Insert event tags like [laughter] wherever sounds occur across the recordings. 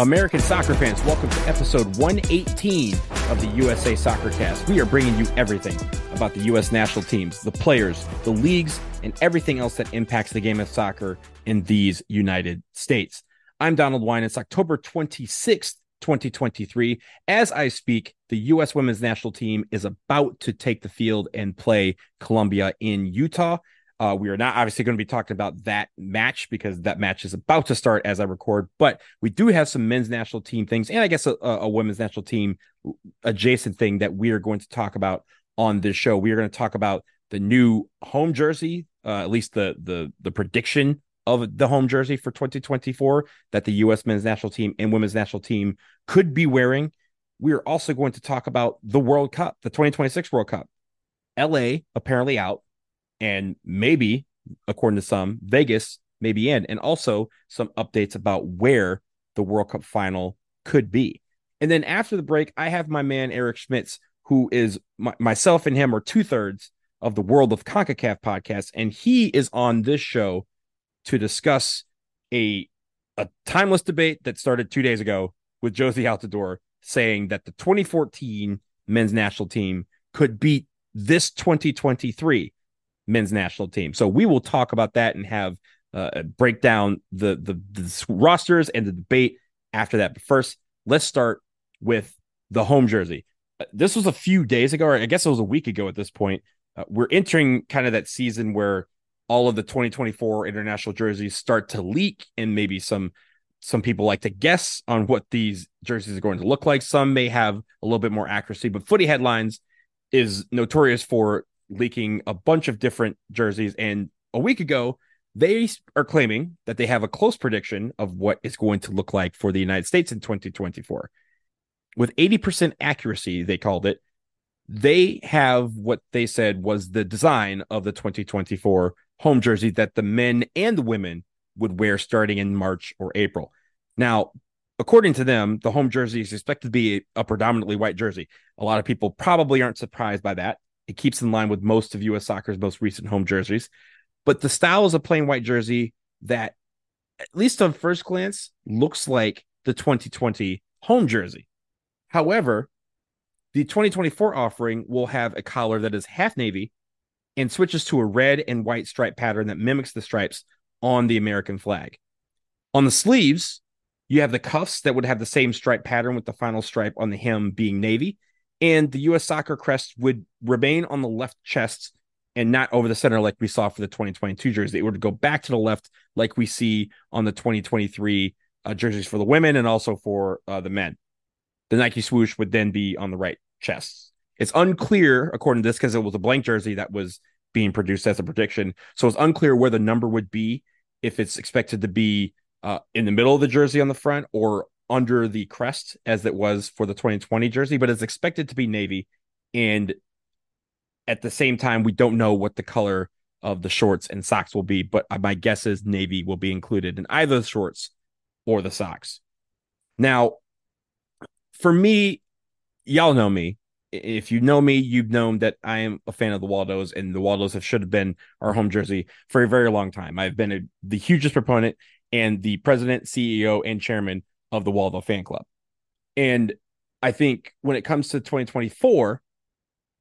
American soccer fans, welcome to episode 118 of the USA Soccer Cast. We are bringing you everything about the U.S. national teams, the players, the leagues, and everything else that impacts the game of soccer in these United States. I'm Donald Wine. It's October 26th, 2023. As I speak, the U.S. women's national team is about to take the field and play Colombia in Utah. Uh, we are not obviously going to be talking about that match because that match is about to start as I record, but we do have some men's national team things and I guess a, a women's national team adjacent thing that we are going to talk about on this show. We are going to talk about the new home jersey, uh, at least the the the prediction of the home jersey for 2024 that the U.S. men's national team and women's national team could be wearing. We are also going to talk about the World Cup, the 2026 World Cup. LA apparently out and maybe, according to some, Vegas may be in, and also some updates about where the World Cup final could be. And then after the break, I have my man Eric Schmitz, who is my, myself and him are two thirds of the World of CONCACAF podcast, and he is on this show to discuss a a timeless debate that started two days ago with Jozy Altidore saying that the 2014 men's national team could beat this 2023 men's national team. So we will talk about that and have uh, break down the, the the rosters and the debate after that. But first, let's start with the home jersey. Uh, this was a few days ago, or I guess it was a week ago at this point. Uh, we're entering kind of that season where all of the 2024 international jerseys start to leak, and maybe some some people like to guess on what these jerseys are going to look like. Some may have a little bit more accuracy, but Footy Headlines is notorious for leaking a bunch of different jerseys. And a week ago, they are claiming that they have a close prediction of what it's going to look like for the United States in 2024. With 80% accuracy, they called it. They have what they said was the design of the 2024 home jersey that the men and the women would wear starting in March or April. Now, according to them, the home jersey is expected to be a, predominantly white jersey. A lot of people probably aren't surprised by that it keeps in line with most of U.S. soccer's most recent home jerseys. But the style is a plain white jersey that, at least on first glance, looks like the 2020 home jersey. However, the 2024 offering will have a collar that is half navy and switches to a red and white stripe pattern that mimics the stripes on the American flag. On the sleeves, you have the cuffs that would have the same stripe pattern with the final stripe on the hem being navy and the U.S. soccer crest would remain on the left chest and not over the center like we saw for the 2022 jersey. It would go back to the left like we see on the 2023 uh, jerseys for the women and also for uh, the men. The Nike swoosh would then be on the right chest. It's unclear, according to this, because it was a blank jersey that was being produced as a prediction. So it's unclear where the number would be if it's expected to be uh, in the middle of the jersey on the front or under the crest as it was for the 2020 jersey, but it's expected to be navy. And at the same time, we don't know what the color of the shorts and socks will be, but uh, my guess is navy will be included in either the shorts or the socks. Now, for me, y'all know me. If you know me, you've known that I am a fan of the Waldos, and the Waldos have should have been our home jersey for a very long time. I've been a, the hugest proponent and the president, CEO, and chairman of the Waldo fan club. And I think when it comes to 2024,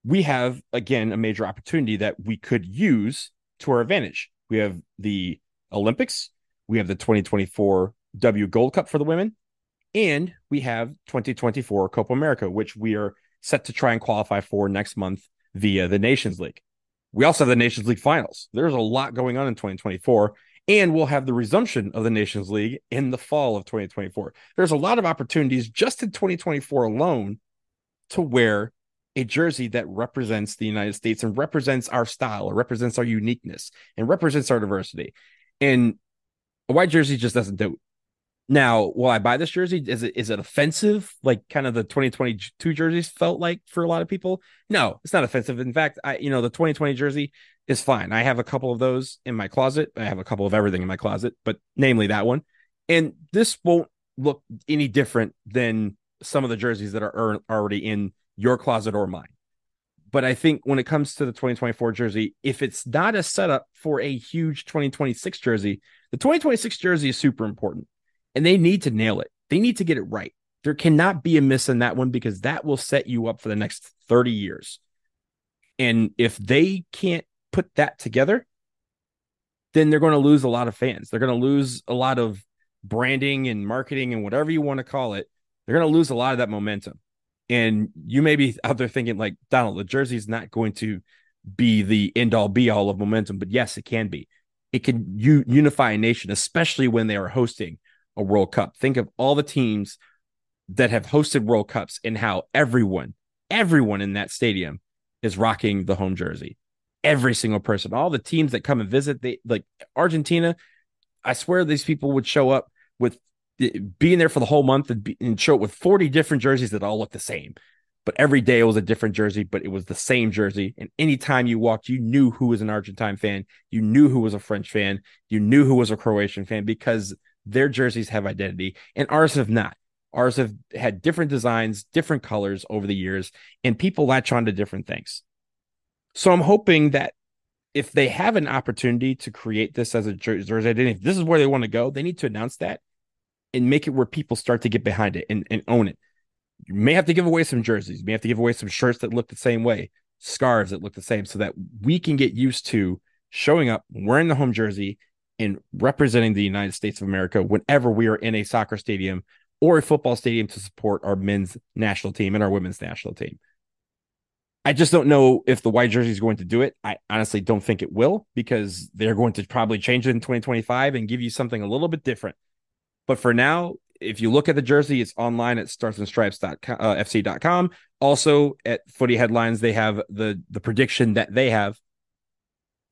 we have again a major opportunity that we could use to our advantage. We have the Olympics, we have the 2024 W Gold Cup for the women, and we have 2024 Copa America, which we are set to try and qualify for next month via the Nations League. We also have the Nations League finals. There's a lot going on in 2024, and we'll have the resumption of the Nations League in the fall of 2024. There's a lot of opportunities just in 2024 alone to wear a jersey that represents the United States and represents our style or represents our uniqueness and represents our diversity. And a white jersey just doesn't do it. Now, will I buy this jersey? Is it is it offensive? Like kind of the 2022 jerseys felt like for a lot of people? No, it's not offensive. In fact, I you know the 2020 jersey is fine. I have a couple of those in my closet. I have a couple of everything in my closet, but namely that one. And this won't look any different than some of the jerseys that are already in your closet or mine. But I think when it comes to the 2024 jersey, if it's not a setup for a huge 2026 jersey, the 2026 jersey is super important and they need to nail it. They need to get it right. There cannot be a miss in that one because that will set you up for the next 30 years. And if they can't put that together, then they're going to lose a lot of fans. They're going to lose a lot of branding and marketing and whatever you want to call it. They're going to lose a lot of that momentum. And you may be out there thinking, like, Donald, the jersey is not going to be the end all be all of momentum, but yes, it can be. It can unify a nation, especially when they are hosting a World Cup. Think of all the teams that have hosted World Cups and how everyone, everyone in that stadium is rocking the home jersey. Every single person, all the teams that come and visit, they like Argentina. I swear these people would show up with eh, being there for the whole month and, be, and show up with 40 different jerseys that all look the same. But every day it was a different jersey, but it was the same jersey. And anytime you walked, you knew who was an Argentine fan, you knew who was a French fan, you knew who was a Croatian fan because their jerseys have identity and ours have not. Ours have had different designs, different colors over the years, and people latch on to different things. So I'm hoping that if they have an opportunity to create this as a jersey identity, if this is where they want to go, they need to announce that and make it where people start to get behind it and, and own it. You may have to give away some jerseys, you may have to give away some shirts that look the same way, scarves that look the same, so that we can get used to showing up wearing the home jersey and representing the United States of America whenever we are in a soccer stadium or a football stadium to support our men's national team and our women's national team. I just don't know if the white jersey is going to do it. I honestly don't think it will because they're going to probably change it in 2025 and give you something a little bit different. But for now, if you look at the jersey, it's online at starsandstripes.fc.com. Uh, also at Footy Headlines, they have the the prediction that they have.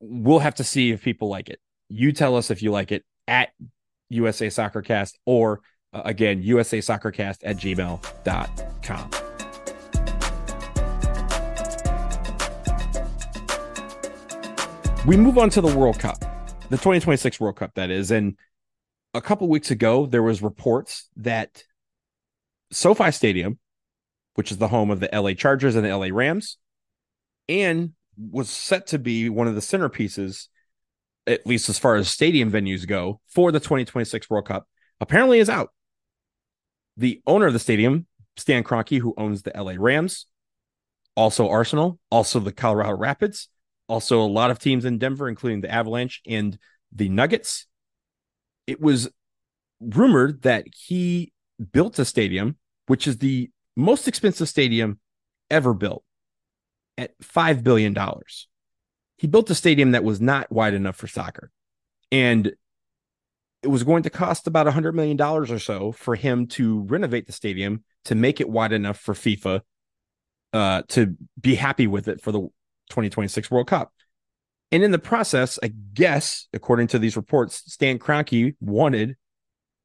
We'll have to see if people like it. You tell us if you like it at USA Soccercast or uh, again, USA Soccercast at gmail.com. We move on to the World Cup, the 2026 World Cup, that is. And a couple weeks ago, there was reports that SoFi Stadium, which is the home of the LA Chargers and the LA Rams, and was set to be one of the centerpieces, at least as far as stadium venues go, for the 2026 World Cup, apparently is out. The owner of the stadium, Stan Kroenke, who owns the LA Rams, also Arsenal, also the Colorado Rapids, also a lot of teams in Denver, including the Avalanche and the Nuggets. It was rumored that he built a stadium, which is the most expensive stadium ever built at $5 billion. He built a stadium that was not wide enough for soccer. And it was going to cost about a $100 million or so for him to renovate the stadium to make it wide enough for FIFA uh, to be happy with it for the 2026 World Cup. And in the process, I guess, according to these reports, Stan Kroenke wanted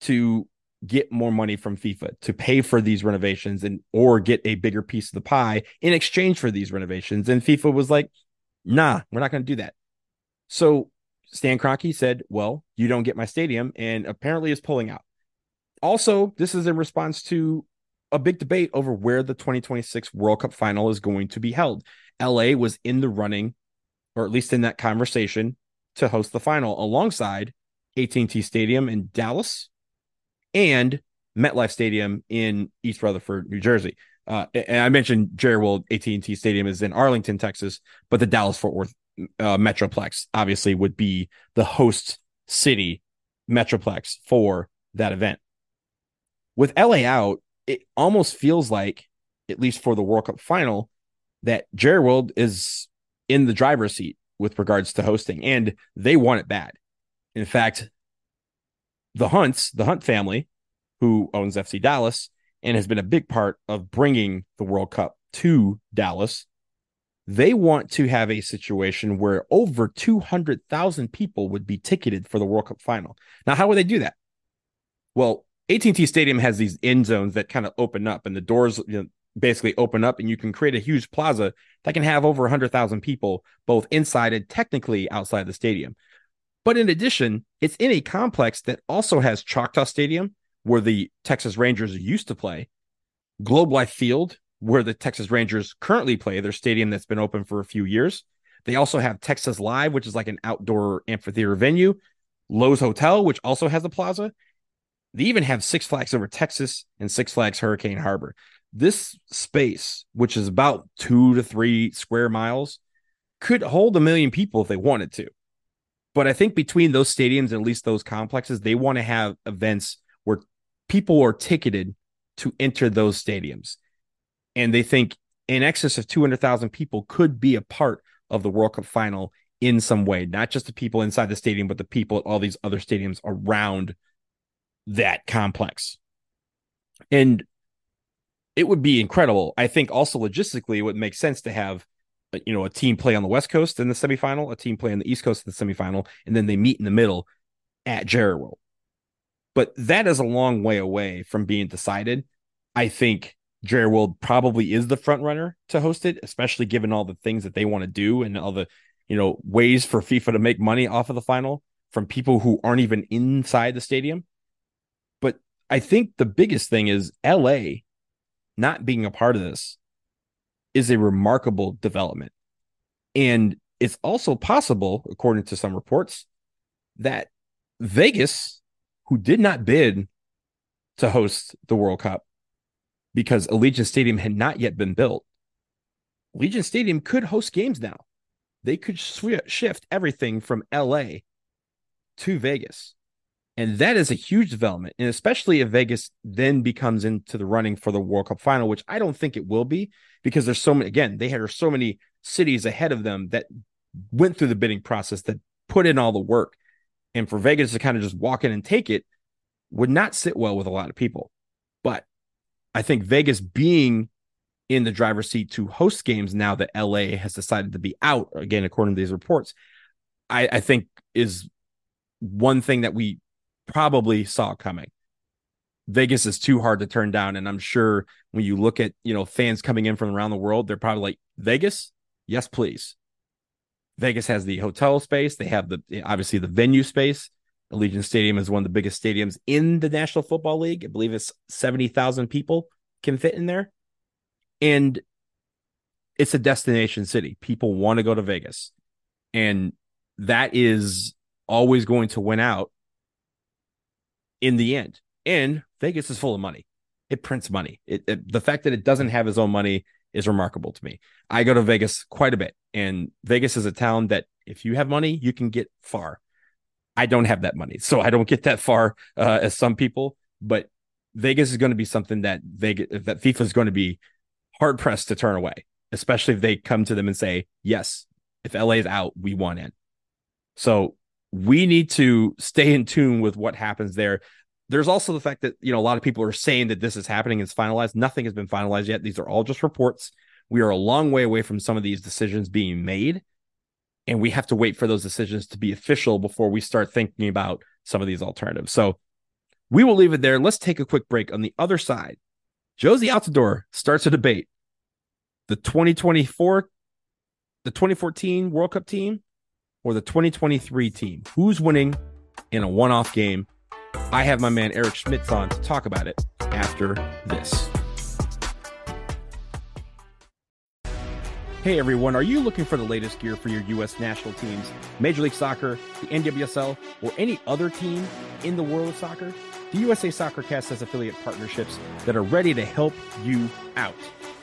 to get more money from FIFA to pay for these renovations and or get a bigger piece of the pie in exchange for these renovations. And FIFA was like, nah, we're not going to do that. So Stan Kroenke said, Well, you don't get my stadium, and apparently is pulling out. Also, this is in response to a big debate over where the 2026 World Cup final is going to be held. LA was in the running, or at least in that conversation, to host the final alongside AT&T Stadium in Dallas and MetLife Stadium in East Rutherford, New Jersey. Uh, and I mentioned Jerry World AT&T Stadium is in Arlington, Texas, but the Dallas Fort Worth uh, Metroplex obviously would be the host city Metroplex for that event. With LA out, it almost feels like, at least for the World Cup final, that Jerry World is in the driver's seat with regards to hosting, and they want it bad. In fact, the Hunts, the Hunt family, who owns FC Dallas and has been a big part of bringing the World Cup to Dallas, they want to have a situation where over 200,000 people would be ticketed for the World Cup final. Now, how would they do that? Well, AT&T Stadium has these end zones that kind of open up and the doors you know, basically open up and you can create a huge plaza that can have over 100,000 people both inside and technically outside the stadium. But in addition, it's in a complex that also has Choctaw Stadium where the Texas Rangers used to play, Globe Life Field where the Texas Rangers currently play, their stadium that's been open for a few years. They also have Texas Live, which is like an outdoor amphitheater venue, Loews Hotel, which also has a plaza, They even have Six Flags over Texas and Six Flags Hurricane Harbor. This space, which is about two to three square miles, could hold a million people if they wanted to. But I think between those stadiums and at least those complexes, they want to have events people are ticketed to enter those stadiums. And they think in excess of 200,000 people could be a part of the World Cup final in some way, not just the people inside the stadium, but the people at all these other stadiums around that complex. And it would be incredible. I think also logistically, it would make sense to have uh, you know a team play on the West Coast in the semifinal, a team play on the East Coast in the semifinal, and then they meet in the middle at Jerry World. But that is a long way away from being decided. I think Jerry World probably is the front runner to host it, especially given all the things that they want to do and all the you know ways for FIFA to make money off of the final from people who aren't even inside the stadium. But I think the biggest thing is LA not being a part of this is a remarkable development. And it's also possible, according to some reports, that Vegas, who did not bid to host the World Cup because Allegiant Stadium had not yet been built, Allegiant Stadium could host games now. They could shift everything from LA to Vegas. And that is a huge development. And especially if Vegas then becomes into the running for the World Cup final, which I don't think it will be because there's so many, again, they had so many cities ahead of them that went through the bidding process that put in all the work. And for Vegas to kind of just walk in and take it would not sit well with a lot of people. But I think Vegas being in the driver's seat to host games now that LA has decided to be out, again, according to these reports, I, I think is one thing that we probably saw coming. Vegas is too hard to turn down. And I'm sure when you look at, you know, fans coming in from around the world, they're probably like, Vegas? Yes, please. Vegas has the hotel space. They have the obviously the venue space. Allegiant Stadium is one of the biggest stadiums in the National Football League. I believe it's 70,000 people can fit in there. And it's a destination city. People want to go to Vegas. And that is always going to win out in the end. And Vegas is full of money. It prints money. It, it, the fact that it doesn't have its own money is remarkable to me. I go to Vegas quite a bit, and Vegas is a town that if you have money, you can get far. I don't have that money, so I don't get that far uh, as some people. But Vegas is going to be something that Vegas that FIFA is going to be hard pressed to turn away, especially if they come to them and say, "Yes, if LA is out, we want in." So we need to stay in tune with what happens there. There's also the fact that you know a lot of people are saying that this is happening, it's finalized. Nothing has been finalized yet. These are all just reports. We are a long way away from some of these decisions being made, and we have to wait for those decisions to be official before we start thinking about some of these alternatives. So we will leave it there. Let's take a quick break. On the other side, Jozy Altidore starts a debate. The 2024, the 2014 World Cup team or the 2023 team? Who's winning in a one off game? I have my man Eric Schmitz on to talk about it after this. Hey everyone, are you looking for the latest gear for your U.S. national teams, Major League Soccer, the NWSL, or any other team in the world of soccer? The USA Soccer Soccercast has affiliate partnerships that are ready to help you out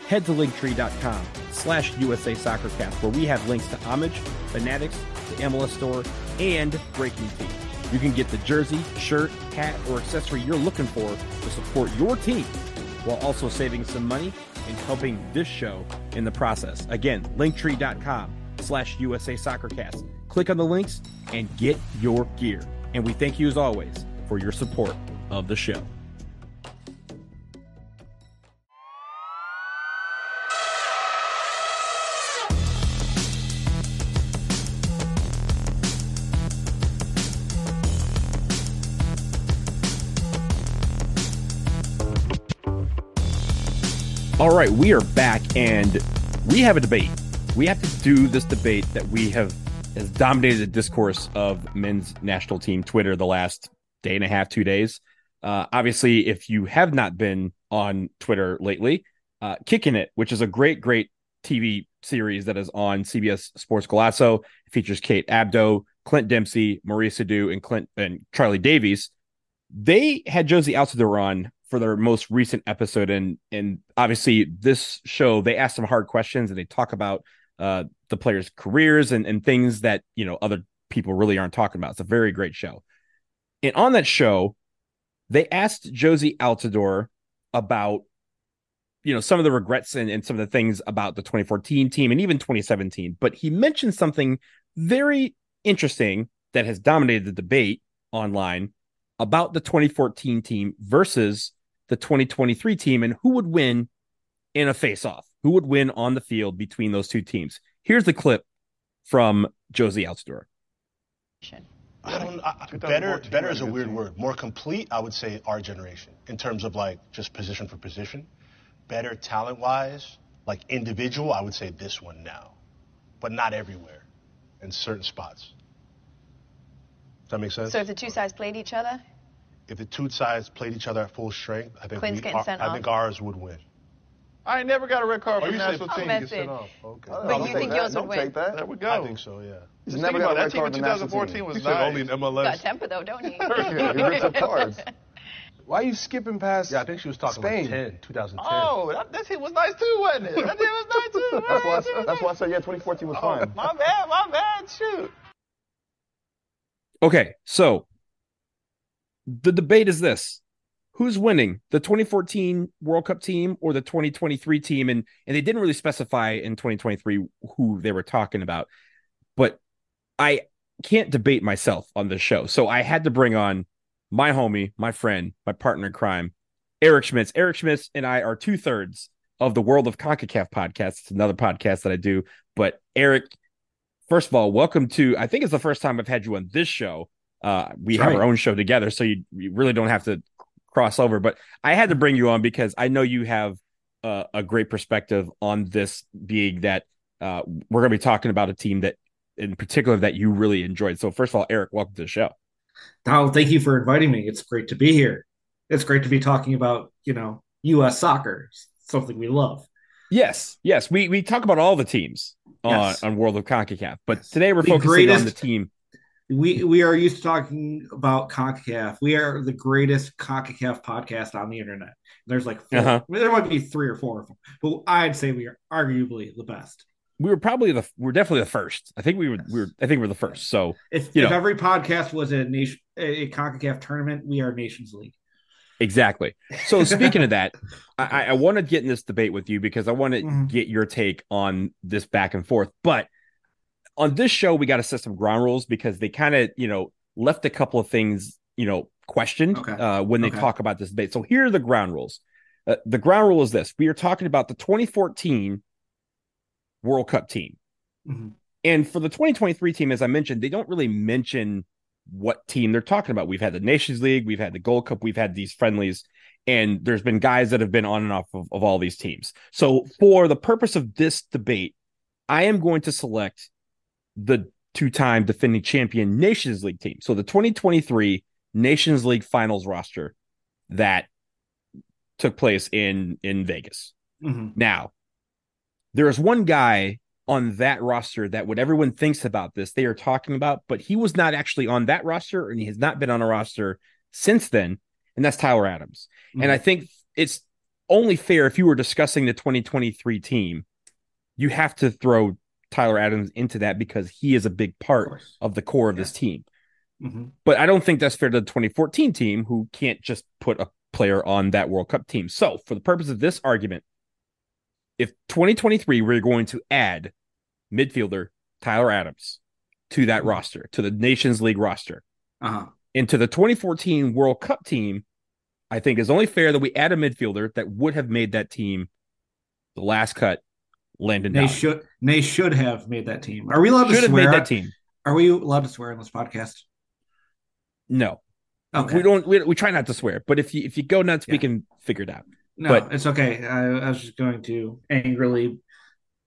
head to linktree.com slash USA Soccer Soccercast, where we have links to Homage, Fanatics, the MLS store, and Breaking Team. You can get the jersey, shirt, hat, or accessory you're looking for to support your team while also saving some money and helping this show in the process. Again, linktree.com slash USA Soccercast. Click on the links and get your gear. And we thank you as always for your support of the show. All right, we are back and we have a debate. We have to do this debate that we have has dominated the discourse of men's national team Twitter the last day and a half, two days. Uh, obviously, if you have not been on Twitter lately, uh, Kickin It, which is a great, great TV series that is on CBS Sports Golazo, it features Kate Abdo, Clint Dempsey, Maurice Edu, and Clint and Charlie Davies. they had Jozy Altidore on for their most recent episode, and and obviously this show they ask some hard questions and they talk about uh, the players' careers and and things that you know other people really aren't talking about. It's a very great show. And on that show, they asked Jozy Altidore about you know some of the regrets and, and some of the things about the 2014 team and even 2017 but he mentioned something very interesting that has dominated the debate online about the 2014 team versus the 2023 team and who would win in a face off who would win on the field between those two teams here's the clip from Jozy altidore I don't. I, better, better is a weird word. More complete, I would say, our generation in terms of like just position for position better talent wise, like individual, I would say this one now, but not everywhere, in certain spots. Does that make sense? So if the two sides played each other, if the two sides played each other at full strength, I think Quinn's we, getting our, sent I off. think ours would win. I ain't never got a red card Oh, from you the said national team. mess Get sent off. Okay. But you think that. yours would Don't win? take that. There we go. I think so. Yeah. He's Just never think got about a that red team card in in the national 2014 team. was He said only in nice. Got MLS. a temper though, don't he? [laughs] Yeah, he rips up cards. [laughs] Why are you skipping past? Yeah, I think she was talking Spain. like 10, 2010. Oh, that, that team was nice too, wasn't it? That team was nice too. That's why. I, s- that's why I said yeah. 2014 was Oh, fine. my bad, my bad. Shoot. okay so the debate is this. Who's winning? The 2014 world cup team or the 2023 team? And and they didn't really specify in 2023 who they were talking about. But i can't debate myself on this show. So i had to bring on my homie my friend my partner in crime eric schmitz. Eric schmitz and i are two-thirds of the world of concacaf podcast. It's another podcast that i do. But eric first of all welcome to i think it's the first time i've had you on this show uh we That's have our own show together so you, you really don't have to cross over but i had to bring you on because i know you have uh, a great perspective on this being that uh we're going to be talking about a team that in particular that you really enjoyed so first of all eric welcome to the show thank you for inviting me. It's great to be here. It's great to be talking about, you know, U.S. soccer, something we love. yes yes we we talk about all the teams Yes. on on world of concacaf but Yes. today we're The focusing on the team We we are used to talking about CONCACAF. We are the greatest CONCACAF podcast on the internet. There's like 4 Uh-huh. there might be three or four of them, but I'd say we are arguably the best. we were probably the we're definitely the first i think we were we were i think we're the first so If, if every podcast was a nation a CONCACAF tournament, we are Nations League. Exactly. So [laughs] speaking of that, I, I- want to get in this debate with you because I want to Mhm. get your take on this back and forth. But on this show, we got to set some ground rules because they kind of, you know, left a couple of things, you know, questioned Okay. uh, when they Okay. talk about this debate. So here are the ground rules. Uh, the ground rule is this: we are talking about the 2014 World Cup team. Mhm. And for the 2023 team, as I mentioned, they don't really mention what team they're talking about. We've had the Nations League, we've had the Gold Cup, we've had these friendlies, and there's been guys that have been on and off of, of all these teams. So, for the purpose of this debate, I am going to select the two time defending champion Nations League team. So, the 2023 Nations League finals roster that took place in in Vegas. Mhm. Now, there is one guy on that roster that what everyone thinks about this, they are talking about, but he was not actually on that roster and he has not been on a roster since then, and that's Tyler Adams. And I think it's only fair if you were discussing the 2023 team, you have to throw Tyler Adams into that because he is a big part course. of the core of this team. Mhm. But I don't think that's fair to the 2014 team who can't just put a player on that World Cup team. So, for the purpose of this argument, if 2023 we're going to add midfielder Tyler Adams to that roster, to the Nations League roster, Uh-huh. and to the 2014 World Cup team, I think is only fair that we add a midfielder that would have made that team the last cut, Landon They Donovan. should they should have made that team. Are we allowed to Should have swear? made that team. Are we allowed to swear on this podcast? No, Okay. we don't. We, we try not to swear, but if you if you go nuts, we can figure it out. No, but- it's okay. I, I was just going to angrily,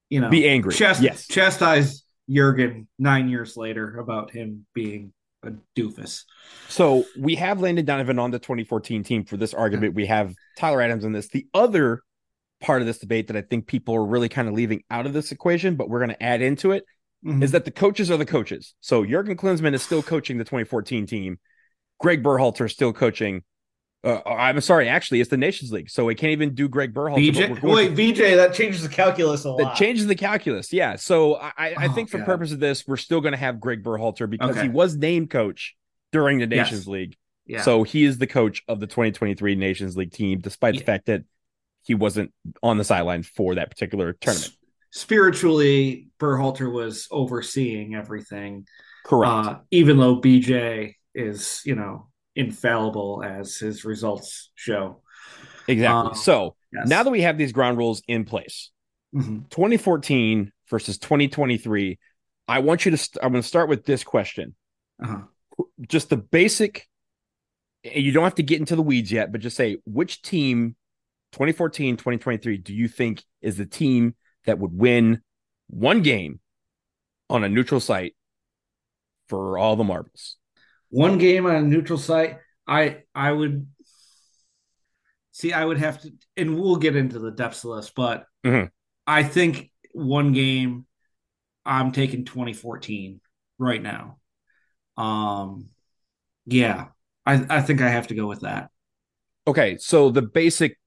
you know, Be angry. chast- yes. chastise Jurgen nine years later about him being a doofus. So we have Landon Donovan on the 2014 team for this argument. We have Tyler Adams in this. The other part of this debate that I think people are really kind of leaving out of this equation, but we're going to add into it, Mhm. is that the coaches are the coaches. So Jurgen Klinsmann is still coaching the 2014 team. Greg Berhalter is still coaching. Uh, I'm sorry, actually, it's the Nations League, so we can't even do Greg Berhalter. BJ, wait, BJ, that changes the calculus a lot. That changes the calculus, yeah. So I, I oh, think for God. purpose of this, we're still going to have Greg Berhalter because okay. he was named coach during the Nations yes. League. Yeah. So he is the coach of the 2023 Nations League team, despite yeah. the fact that he wasn't on the sideline for that particular tournament. Spiritually, Berhalter was overseeing everything. Correct. Uh, even though BJ is, you know, infallible as his results show. Exactly. Um, so yes. now that we have these ground rules in place, mm-hmm. 2014 versus 2023, I want you to. St- I'm going to start with this question. Uh-huh. Just the basic. You don't have to get into the weeds yet, but just say which team 2014, 2023 do you think is the team that would win one game on a neutral site for all the marbles? one game on a neutral site, I I would see. I would have to, and we'll get into the depths of this, but mm-hmm. I think one game. I'm taking 2014 right now. Um, yeah, I I think I have to go with that. Okay, so the basic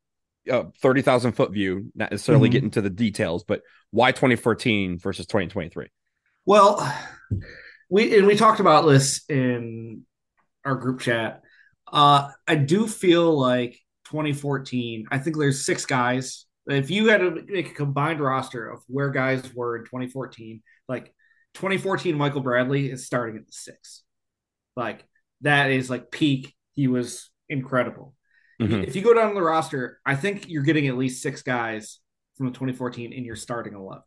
uh, 30,000 foot view, not necessarily mm-hmm. get into the details, but why 2014 versus 2023? Well, we and we talked about this in our group chat. Uh, I do feel like 2014. I think there's six guys. If you had to make a combined roster of where guys were in 2014, like 2014, Michael Bradley is starting at the six. Like that is like peak. He was incredible. Mm-hmm. If you go down the roster, I think you're getting at least six guys from the 2014 in your starting 11.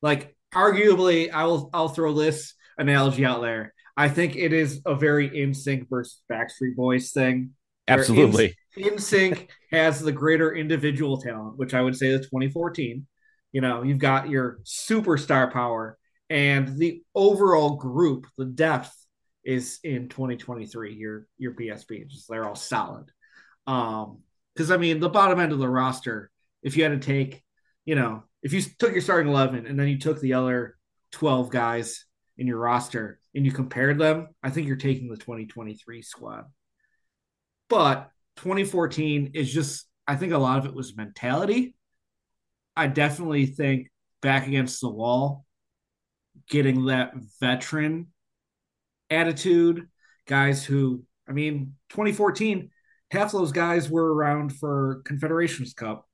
Like arguably, I will I'll throw this analogy out there. I think it is a very NSYNC versus Backstreet Boys thing. Absolutely. NSYNC has the greater individual talent, which I would say is 2014. You know, you've got your superstar power and the overall group, the depth is in 2023. Your your BSB, just they're all solid. Um, because I mean, the bottom end of the roster, if you had to take, you know, if you took your starting 11 and then you took the other 12 guys in your roster and you compared them, I think you're taking the 2023 squad. But 2014 is just, I think a lot of it was mentality. I definitely think back against the wall, getting that veteran attitude, guys who, I mean, 2014, half those guys were around for Confederations Cup.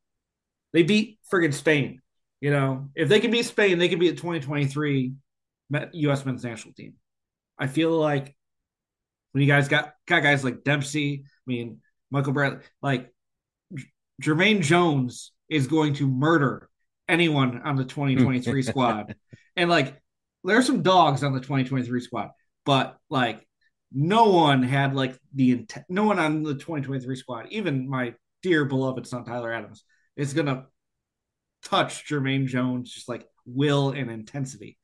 They beat friggin' Spain. You know, if they can beat Spain, they can beat the 2023 U.S. men's national team. I feel like when you guys got got guys like Dempsey, I mean Michael Bradley, like Jermaine Jones is going to murder anyone on the 2023 [laughs] squad, and like there are some dogs on the 2023 squad, but like no one had like the intent. No one on the 2023 squad, even my dear beloved son Tyler Adams, is gonna touch Jermaine Jones just like will and intensity.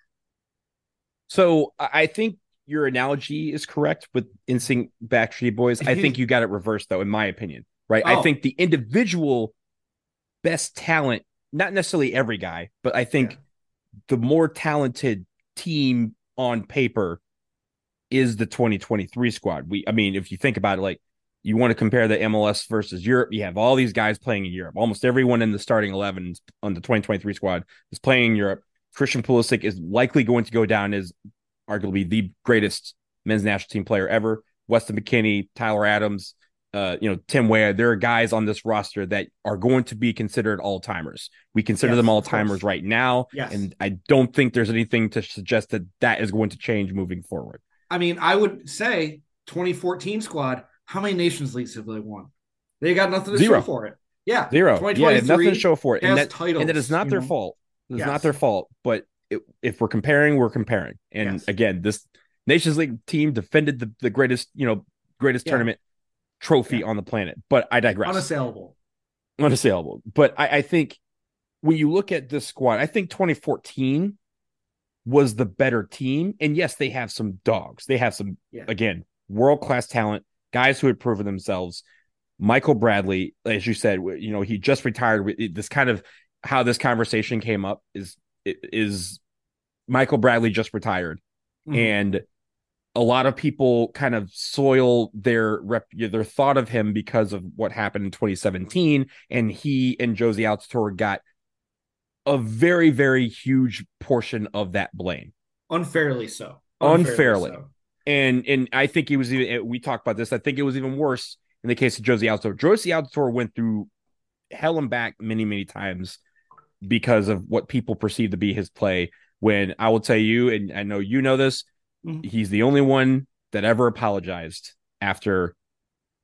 So I think your analogy is correct with NSYNC Backstreet Boys. I think [laughs] you got it reversed though, in my opinion. Right? Oh. I think the individual best talent, not necessarily every guy, but I think yeah. the more talented team on paper is the 2023 squad. We, I mean, if you think about it, like you want to compare the MLS versus Europe, you have all these guys playing in Europe. Almost everyone in the starting 11 on the 2023 squad is playing in Europe. Christian Pulisic is likely going to go down as arguably the greatest men's national team player ever. Weston McKennie, Tyler Adams, uh, you know, Tim Weah, there are guys on this roster that are going to be considered all timers. We consider yes, them all timers right now. Yes. And I don't think there's anything to suggest that that is going to change moving forward. I mean, I would say 2014 squad, how many Nations Leagues have they won? They got nothing to Zero. show for it. Yeah. Zero. Yeah, nothing to show for it. And that, titles, and that is not their know? fault. It's yes. not their fault. But it, if we're comparing, we're comparing. And yes. again, this Nations League team defended the, the greatest, you know, greatest yeah. tournament trophy yeah. on the planet. But I digress. Unassailable. Unassailable. But I, I think when you look at this squad, I think 2014 was the better team. And yes, they have some dogs. They have some, yeah. again, world class talent, guys who had proven themselves. Michael Bradley, as you said, you know, he just retired. This kind of how this conversation came up is is Michael Bradley just retired, mm-hmm. and a lot of people kind of soil their rep their thought of him because of what happened in 2017 and he and Jozy Altidore got a very very huge portion of that blame unfairly so unfairly, unfairly. So. and and I think he was even we talked about this I think it was even worse in the case of Jozy Altidore Jozy Altidore went through hell and back many many times because of what people perceive to be his play when I will tell you and I know you know this Mm-hmm. He's the only one that ever apologized after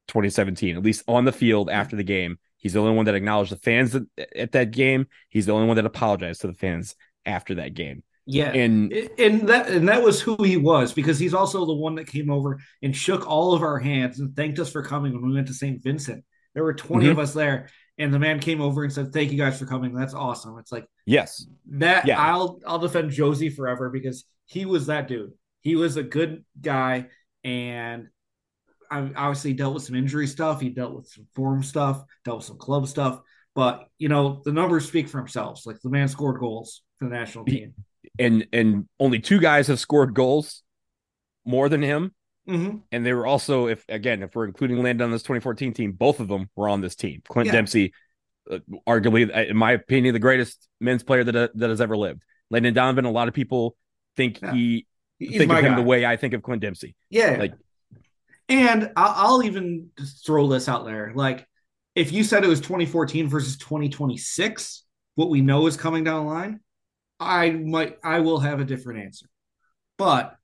2017, at least on the field mm-hmm. after the game. He's the only one that acknowledged the fans at that game. He's the only one that apologized to the fans after that game. Yeah, and and that and that was who he was because he's also the one that came over and shook all of our hands and thanked us for coming when we went to St. Vincent. There were 20 mm-hmm. of us there, and the man came over and said, "Thank you guys for coming. That's awesome." It's like yes, that yeah. I'll I'll defend Jozy forever because he was that dude he was a good guy and obviously dealt with some injury stuff. He dealt with some form stuff, dealt with some club stuff. But you know, the numbers speak for themselves. Like the man scored goals for the national team, and and only two guys have scored goals more than him. Mm-hmm. And they were also, if again, if we're including Landon on this 2014 team, both of them were on this team. Clint yeah. Dempsey, uh, arguably, uh, in my opinion, the greatest men's player that uh, that has ever lived. Landon Donovan. A lot of people think yeah. he He's think of him guy. the way I think of Clint Dempsey. Yeah, like, and I'll, I'll even throw this out there. Like, if you said it was 2014 versus 2026, what we know is coming down the line, I might, I will have a different answer. But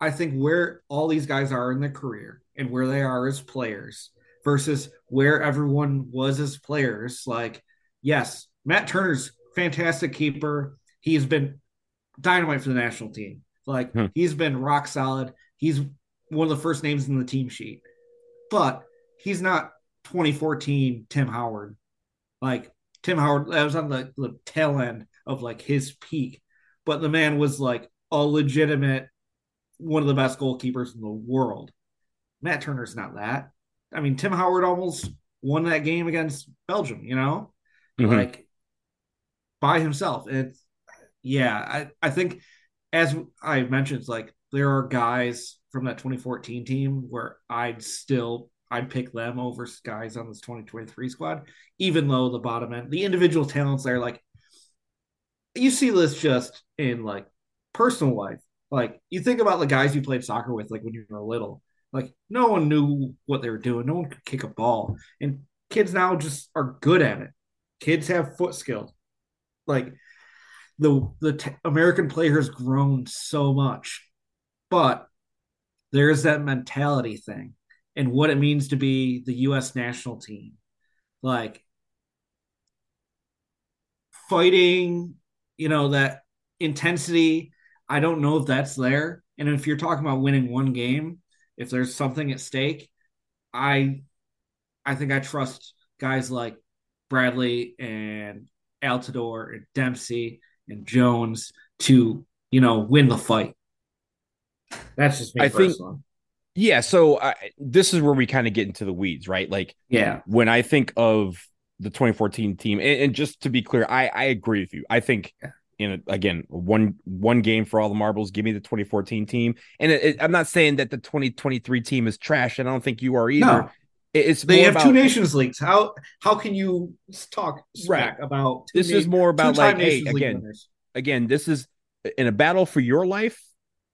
I think where all these guys are in their career and where they are as players versus where everyone was as players, like, yes, Matt Turner's fantastic keeper. He has been dynamite for the national team. Like hmm. he's been rock solid. He's one of the first names in the team sheet, but he's not 2014 Tim Howard. Like Tim Howard, that was on the, the tail end of like his peak, but the man was like a legitimate one of the best goalkeepers in the world. Matt Turner's not that. I mean, Tim Howard almost won that game against Belgium, you know, mm-hmm. like by himself. And yeah, I, I think as I mentioned, it's like there are guys from that 2014 team where I'd still I'd pick them over guys on this 2023 squad, even though the bottom end, the individual talents there, like you see this just in like personal life. Like you think about the guys you played soccer with, like when you were little, like no one knew what they were doing. No one could kick a ball, and kids now just are good at it. Kids have foot skills. Like the the t- American player has grown so much, but there's that mentality thing and what it means to be the U.S. national team, like fighting, you know that intensity. I don't know if that's there, and if you're talking about winning one game, if there's something at stake, I I think I trust guys like Bradley and Altidore and Dempsey and Jones to you know win the fight. That's just me I think. Yeah, so I, this is where we kind of get into the weeds, right? Like, yeah, when I think of the 2014 team, and, and just to be clear, I I agree with you. I think yeah. in again one one game for all the marbles. Give me the 2014 team, and it, it, I'm not saying that the 2023 team is trash, and I don't think you are either. No. It's they have about, two nations leagues. How how can you talk right. about this na- is more about like hey again winners. again this is in a battle for your life.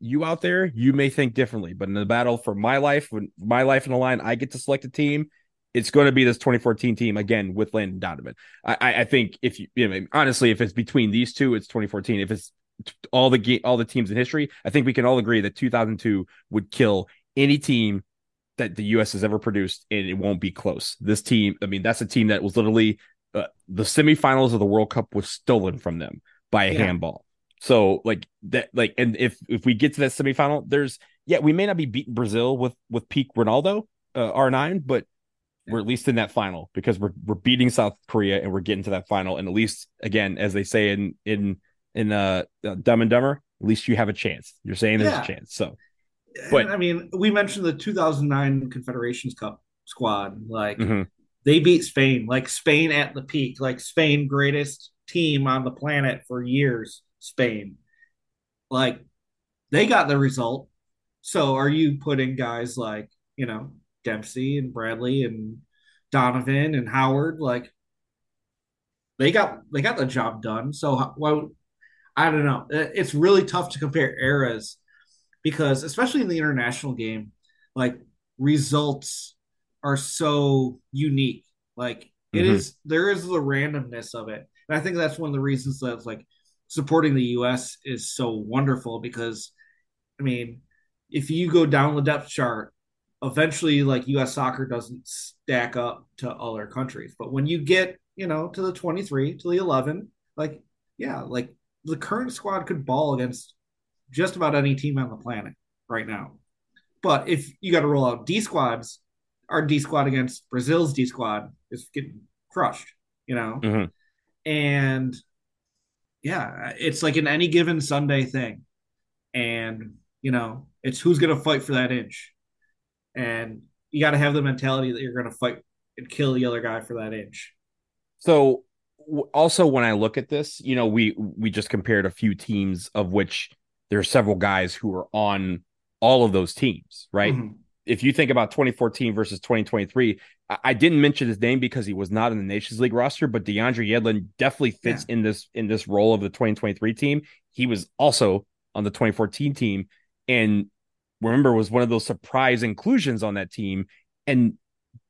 You out there, you may think differently, but in the battle for my life, when my life in the line, I get to select a team. It's going to be this 2014 team again with Landon Donovan. I, I think if you, you know, honestly, if it's between these two, it's 2014. If it's all the all the teams in history, I think we can all agree that 2002 would kill any team that the U.S. has ever produced, and it won't be close. This team, I mean, that's a team that was literally uh, the semifinals of the World Cup was stolen from them by a yeah. handball. So like that, like, and if if we get to that semifinal, there's yeah, we may not be beating Brazil with with peak Ronaldo uh, R9, but we're at least in that final because we're we're beating South Korea and we're getting to that final, and at least again, as they say in in in uh, uh Dumb and Dumber, at least you have a chance. You're saying there's yeah. a chance. So but I mean, we mentioned the 2009 Confederations Cup squad. Like mm-hmm. they beat Spain, like Spain at the peak, like Spain greatest team on the planet for years. Spain, like they got the result. So are you putting guys like, you know, Dempsey and Bradley and Donovan and Howard like they got they got the job done. So well, I don't know. It's really tough to compare eras because especially in the international game, like results are so unique. Like it mm-hmm. is there is the randomness of it. And I think that's one of the reasons that like supporting the US is so wonderful because I mean, if you go down the depth chart, eventually like US soccer doesn't stack up to other countries. But when you get, you know, to the 23, to the 11, like yeah, like the current squad could ball against just about any team on the planet right now. But if you got to roll out D squads, our D squad against Brazil's D squad is getting crushed, you know? Mm-hmm. And yeah, it's like an any given Sunday thing. And, you know, it's who's going to fight for that inch. And you got to have the mentality that you're going to fight and kill the other guy for that inch. So, also when I look at this, you know, we we just compared a few teams of which there are several guys who are on all of those teams, right? Mm-hmm. If you think about 2014 versus 2023, I, I didn't mention his name because he was not in the Nations League roster, but DeAndre Yedlin definitely fits yeah. in this in this role of the 2023 team. He was also on the 2014 team, and remember was one of those surprise inclusions on that team, and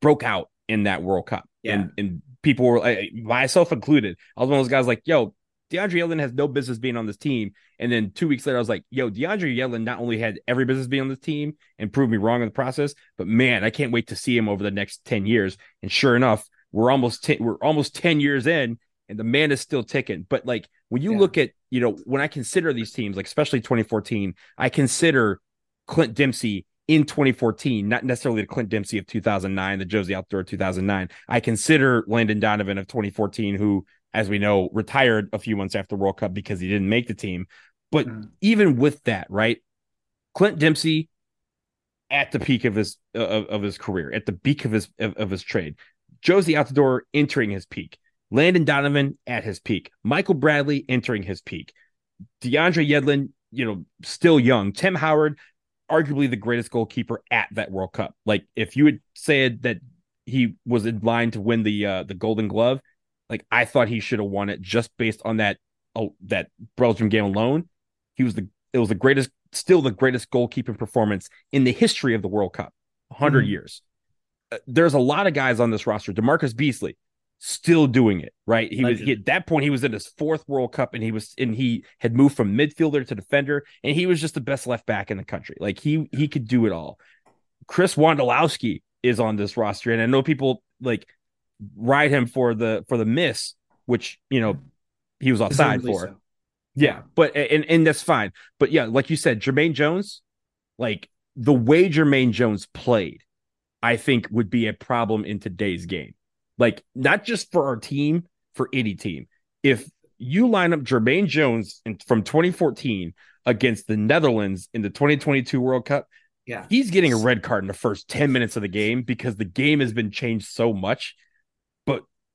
broke out in that World Cup. Yeah. And and people were myself included. I was one of those guys like, yo, DeAndre Yedlin has no business being on this team. And then two weeks later, I was like, yo, DeAndre Yedlin not only had every business being on this team and proved me wrong in the process, but man, I can't wait to see him over the next 10 years. And sure enough, we're almost we we're almost 10 years in and the man is still ticking. But like when you yeah. look at, you know, when I consider these teams, like especially 2014, I consider Clint Dempsey in 2014, not necessarily the Clint Dempsey of 2009, the Jozy Altidore 2009. I consider Landon Donovan of 2014, who as we know, retired a few months after World Cup because he didn't make the team. But mm. even with that, right? Clint Dempsey at the peak of his of, of his career, at the peak of his of, of his trade. Jozy Altidore entering his peak. Landon Donovan at his peak. Michael Bradley entering his peak. DeAndre Yedlin, you know, still young. Tim Howard, arguably the greatest goalkeeper at that World Cup. Like if you had said that he was in line to win the uh, the Golden Glove, like I thought he should have won it just based on that oh that Belgium game alone. He was the it was the greatest, still the greatest goalkeeping performance in the history of the World Cup. 100 mm-hmm. years. Uh, there's a lot of guys on this roster. DaMarcus Beasley still doing it, right? He Legend. was he, at that point he was in his fourth World Cup and he was and he had moved from midfielder to defender and he was just the best left back in the country. Like he he could do it all. Chris Wondolowski is on this roster and I know people like ride him for the for the miss, which you know he was offside for. So. Yeah, but and and that's fine. But yeah, like you said, Jermaine Jones, like the way Jermaine Jones played, I think would be a problem in today's game. Like not just for our team, for any team. If you line up Jermaine Jones in, from 2014 against the Netherlands in the 2022 World Cup, yeah, he's getting a red card in the first 10 minutes of the game because the game has been changed so much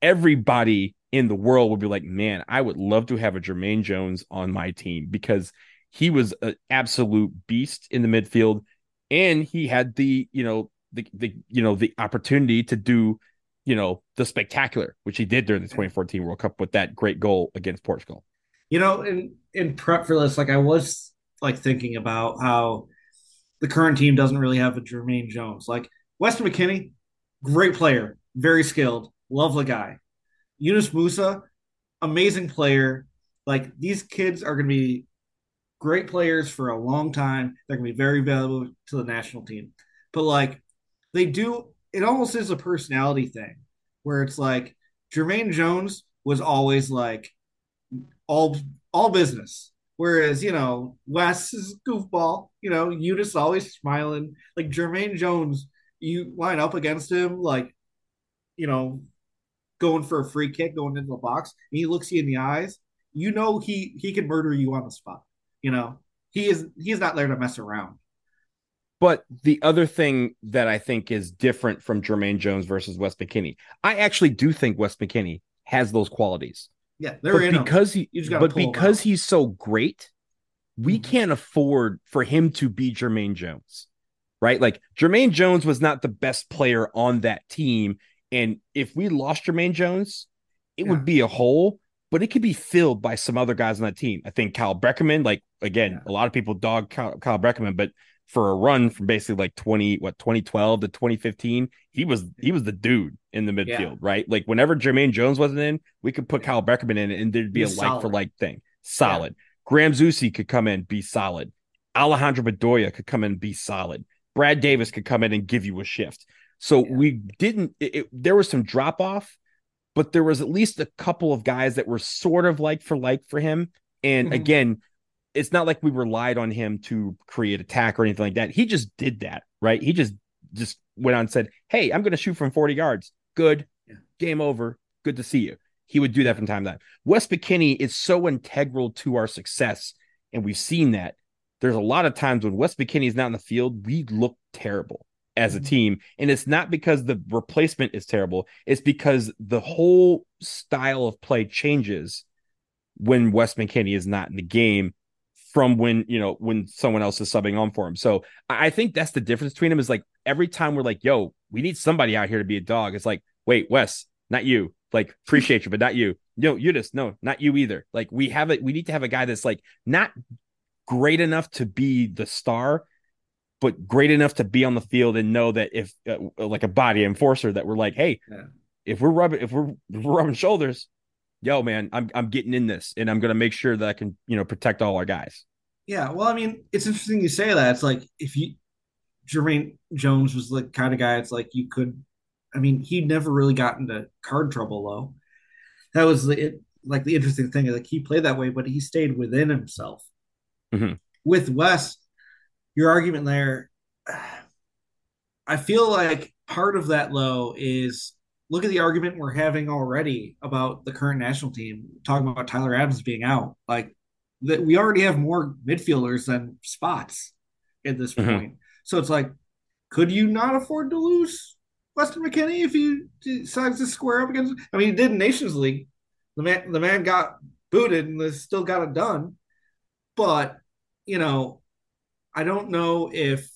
everybody in the world would be like, man, I would love to have a Jermaine Jones on my team because he was an absolute beast in the midfield and he had the, you know, the, the you know, the opportunity to do, you know, the spectacular, which he did during the 2014 World Cup with that great goal against Portugal. You know, in in prep for this, like I was like thinking about how the current team doesn't really have a Jermaine Jones. Like Weston McKennie, great player, very skilled Love the guy. Yunus Musah, amazing player. Like these kids are going to be great players for a long time. They're going to be very valuable to the national team. But like they do, it almost is a personality thing where it's like Jermaine Jones was always like all all business. Whereas, you know, Wes is goofball, you know, Yunus always smiling. Like Jermaine Jones, you line up against him, like, you know, going for a free kick, going into the box, and he looks you in the eyes, you know he he can murder you on the spot. You know, he is he's not there to mess around. But the other thing that I think is different from Jermaine Jones versus Wes McKennie, I actually do think Wes McKennie has those qualities. Yeah, they're but because him. he, but because he's so great, we Mhm. can't afford for him to be Jermaine Jones, right? Like Jermaine Jones was not the best player on that team. And if we lost Jermaine Jones, it Yeah. would be a hole, but it could be filled by some other guys on that team. I think Kyle Beckerman, like again, Yeah. a lot of people dog Kyle, Kyle Beckerman, but for a run from basically like 20, what 2012 to 2015, he was he was the dude in the midfield, Yeah. right? Like whenever Jermaine Jones wasn't in, we could put Kyle Beckerman in and there'd be He a like for like thing. Solid. Graham Zusi could come in, be solid. Alejandro Bedoya could come in and be solid. Brad Davis could come in and give you a shift. So Yeah. we didn't. It, it- there was some drop off, but there was at least a couple of guys that were sort of like for like for him. And Mhm. again, it's not like we relied on him to create attack or anything like that. He just did that, right? He just just went on and said, "Hey, I'm going to shoot from 40 yards. Good, Yeah. game over. Good to see you." He would do that from time to time. Wes McKennie is so integral to our success, and we've seen that. There's a lot of times when Wes McKennie is not in the field, we look terrible as a team. And it's not because the replacement is terrible, it's because the whole style of play changes when Wes McKennie is not in the game from when, you know, when someone else is subbing on for him. So I I think that's the difference between them is like every time we're like, yo, we need somebody out here to be a dog. It's like, wait, Wes, not you. Like, appreciate you, but not you. No, you just no, not you either. Like, we have it. We need to have a guy that's like not great enough to be the star, but great enough to be on the field and know that if uh, like a body enforcer that we're like, hey, Yeah. if we're rubbing if we're, if we're rubbing shoulders, yo, man, I'm I'm getting in this and I'm gonna make sure that I can you know protect all our guys. Yeah, well, I mean, it's interesting you say that. It's like if you Jermaine Jones was the kind of guy. It's like you could. I mean, he never really got into card trouble though. That was the it, like the interesting thing. Like he played that way, but he stayed within himself. Mhm. With Wes, your argument there, I feel like part of that low is look at the argument we're having already about the current national team, talking about Tyler Adams being out. Like that, we already have more midfielders than spots at this Mhm. point. So it's like, could you not afford to lose Weston McKennie if he decides to square up against? I mean, he did in Nations League. The man, the man got booted and they still got it done. But you know, I don't know if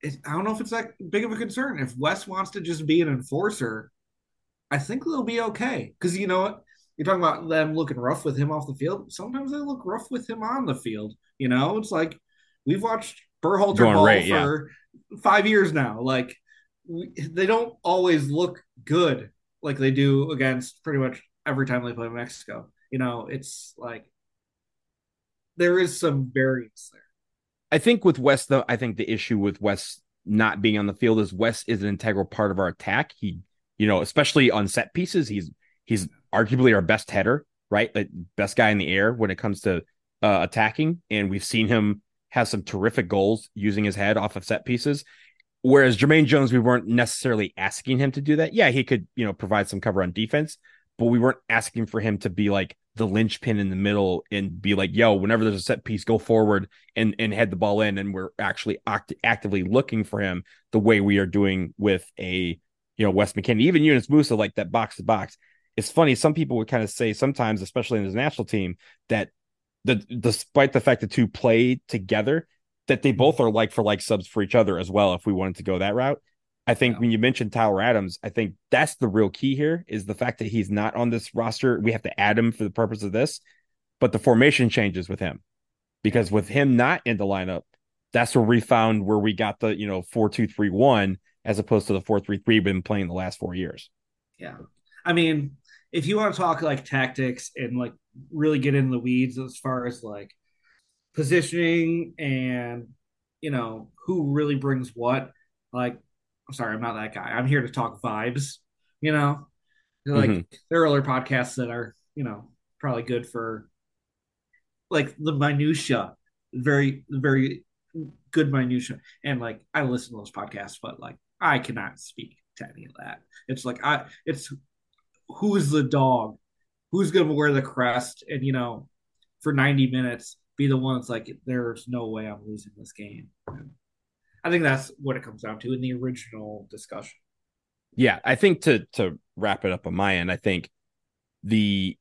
it, I don't know if it's that big of a concern. If Wes wants to just be an enforcer, I think they'll be okay. Because you know what? You're talking about them looking rough with him off the field. Sometimes they look rough with him on the field. You know, it's like we've watched Berhalter Going ball right, yeah. for five years now. Like we, they don't always look good like they do against pretty much every time they play Mexico. You know, it's like there is some variance there. I think with West though, I think the issue with West not being on the field is West is an integral part of our attack. He, you know, especially on set pieces, he's he's arguably our best header, right? Like best guy in the air when it comes to uh, attacking, and we've seen him have some terrific goals using his head off of set pieces. Whereas Jermaine Jones, we weren't necessarily asking him to do that. Yeah, he could, you know, provide some cover on defense, but we weren't asking for him to be like the linchpin in the middle and be like, yo, whenever there's a set piece, go forward and and head the ball in. And we're actually act- actively looking for him the way we are doing with a, you know, Wes McKennie, even Yunus Musah, like that box to box. It's funny. Some people would kind of say sometimes, especially in his national team, that the despite the fact the two play together, that they both are like for like subs for each other as well. If we wanted to go that route, I think Yeah. when you mentioned Tyler Adams, I think that's the real key here is the fact that he's not on this roster. We have to add him for the purpose of this, but the formation changes with him because with him not in the lineup, that's where we found where we got the you know four two three one as opposed to the four three three we've been playing the last four years. Yeah. I mean, if you want to talk like tactics and like really get in the weeds as far as like positioning and you know who really brings what, like I'm sorry, I'm not that guy. I'm here to talk vibes, you know. Like Mhm. there are other podcasts that are, you know, probably good for like the minutia, very very good minutia. And like I listen to those podcasts, but like I cannot speak to any of that. It's like I it's who's the dog, who's gonna wear the crest, and you know, for 90 minutes be the one that's like, there's no way I'm losing this game. I think that's what it comes down to in the original discussion. Yeah, I think to to wrap it up on my end, I think the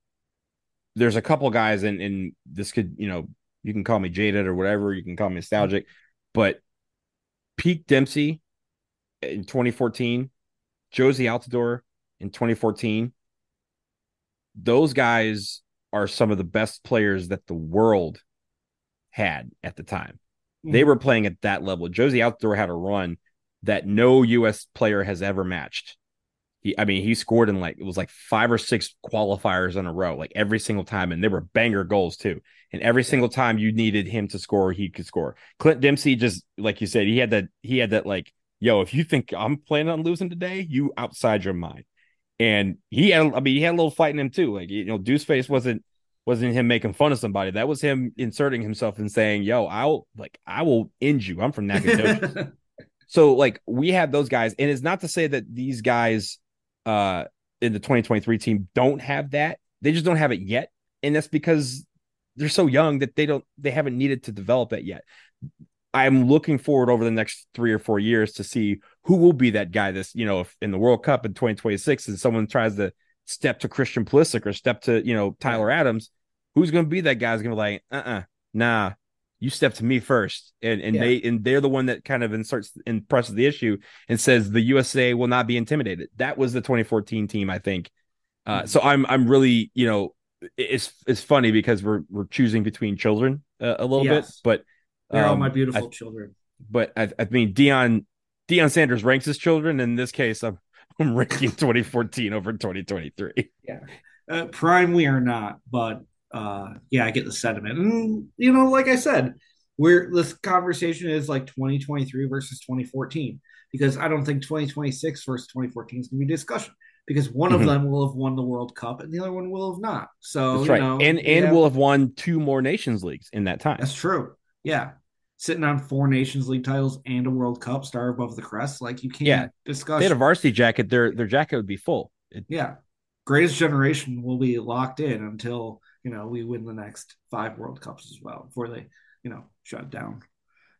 there's a couple guys and and this could you know You can call me jaded or whatever. You can call me nostalgic, but peak Dempsey in 2014, Jozy Altidore in 2014. Those guys are some of the best players that the world had at the time. Mm-hmm. They were playing at that level. Jozy Altidore had a run that no U.S. player has ever matched. He, I mean, he scored in like it was like five or six qualifiers in a row, like every single time, and they were banger goals too. And every single time you needed him to score, he could score. Clint Dempsey just like you said, he had that he had that like, yo, if you think I'm planning on losing today, you outside your mind. And he had, I mean, he had a little fight in him too. Like you know, Deuce Face wasn't wasn't him making fun of somebody. That was him inserting himself and saying, "Yo, I'll like I will end you. I'm from [laughs] Nacogdoches." so like we have those guys, and it's not to say that these guys uh in the 2023 team don't have that. They just don't have it yet, and that's because they're so young that they don't they haven't needed to develop it yet. I'm looking forward over the next three or four years to see who will be that guy. This, you know, if in the World Cup in 2026, and someone tries to step to Christian Pulisic or step to you know Tyler Adams, who's going to be that guy? Is going to be like, uh, uh-uh, uh nah, you step to me first, and and yeah. they and they're the one that kind of inserts and presses the issue and says the USA will not be intimidated. That was the 2014 team, I think. Uh, mm-hmm. So I'm I'm really you know it's it's funny because we're we're choosing between children uh, a little yes. bit, but they're um, all my beautiful I, children. But I, I mean Deion Deion Sanders ranks his children. In this case, I'm I'm ranking 2014 over 2023. Yeah, uh, prime we are not, but uh, yeah, I get the sentiment. And you know, like I said, we're this conversation is like 2023 versus 2014 because I don't think 2026 versus 2014 is going to be a discussion because one mm-hmm. of them will have won the World Cup and the other one will have not. So that's right, know, and and will have won two more Nations Leagues in that time. That's true. Yeah, sitting on four Nations League titles and a World Cup, star above the crest, like you can't yeah. discuss. They had a varsity jacket; their their jacket would be full. It, yeah, greatest generation will be locked in until you know we win the next five World Cups as well before they you know shut down.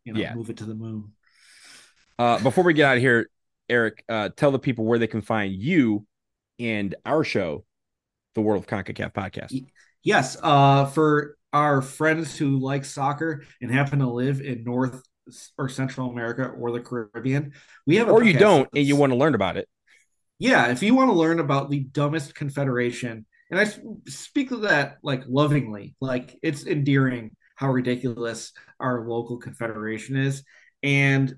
You know, yeah. move it to the moon. Uh, before we get out of here, Eric, uh, tell the people where they can find you and our show, the World of CONCACAF podcast. Yes, uh, for our friends who like soccer and happen to live in North or Central America or the Caribbean, we have, or you don't, and you want to learn about it. Yeah, if you want to learn about the dumbest confederation, and I speak of that like lovingly, like it's endearing how ridiculous our local confederation is, and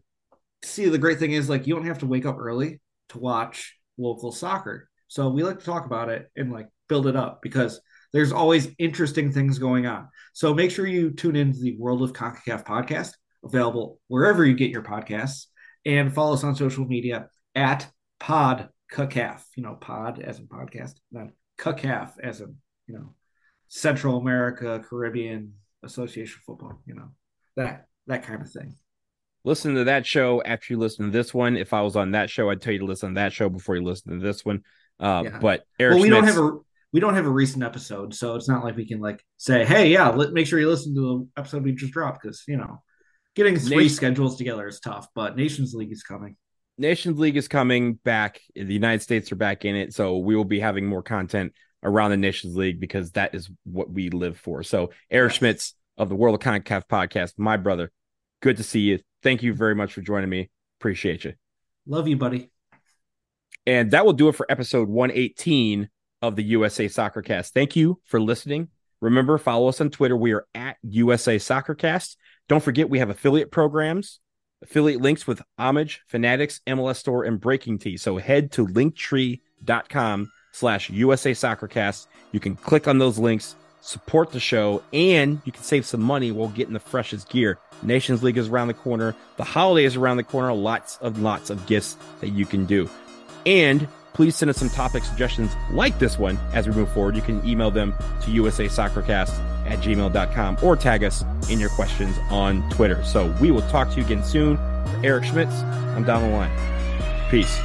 see the great thing is like you don't have to wake up early to watch local soccer. So we like to talk about it and like build it up because there's always interesting things going on. So make sure you tune into the World of CONCACAF podcast, available wherever you get your podcasts, and follow us on social media at Pod CACAF. You know, pod as in podcast, not CACAF as in, you know, Central America, Caribbean Association Football, you know, that that kind of thing listen to that show after you listen to this one. If I was on that show, I'd tell you to listen to that show before you listen to this one. Uh, yeah. But Eric, well, we Schmitz, don't have a we don't have a recent episode, so it's not like we can like say, hey, yeah, let make sure you listen to the episode we just dropped because you know getting three Nation- schedules together is tough. But Nations League is coming. Nations League is coming back. The United States are back in it, so we will be having more content around the Nations League because that is what we live for. So, Eric. Schmitz of the World of CONCACAF podcast, my brother, good to see you. Thank you very much for joining me. Appreciate you. Love you, buddy. And that will do it for episode 118 of the USA Soccercast. Thank you for listening. Remember, follow us on Twitter. We are at USA Soccercast. Don't forget, we have affiliate programs, affiliate links with Homage, Fanatics, MLS Store, and Breaking T. So head to linktree.com slash USA Soccercast. You can click on those links, support the show, and you can save some money while getting the freshest gear. Nations League is around the corner. The holiday is around the corner. Lots of lots of gifts that you can do. And please send us some topic suggestions like this one as we move forward. You can email them to usasoccercast at gmail.com or tag us in your questions on Twitter. So we will talk to you again soon. For Eric Schmitz, I'm down the line. Peace.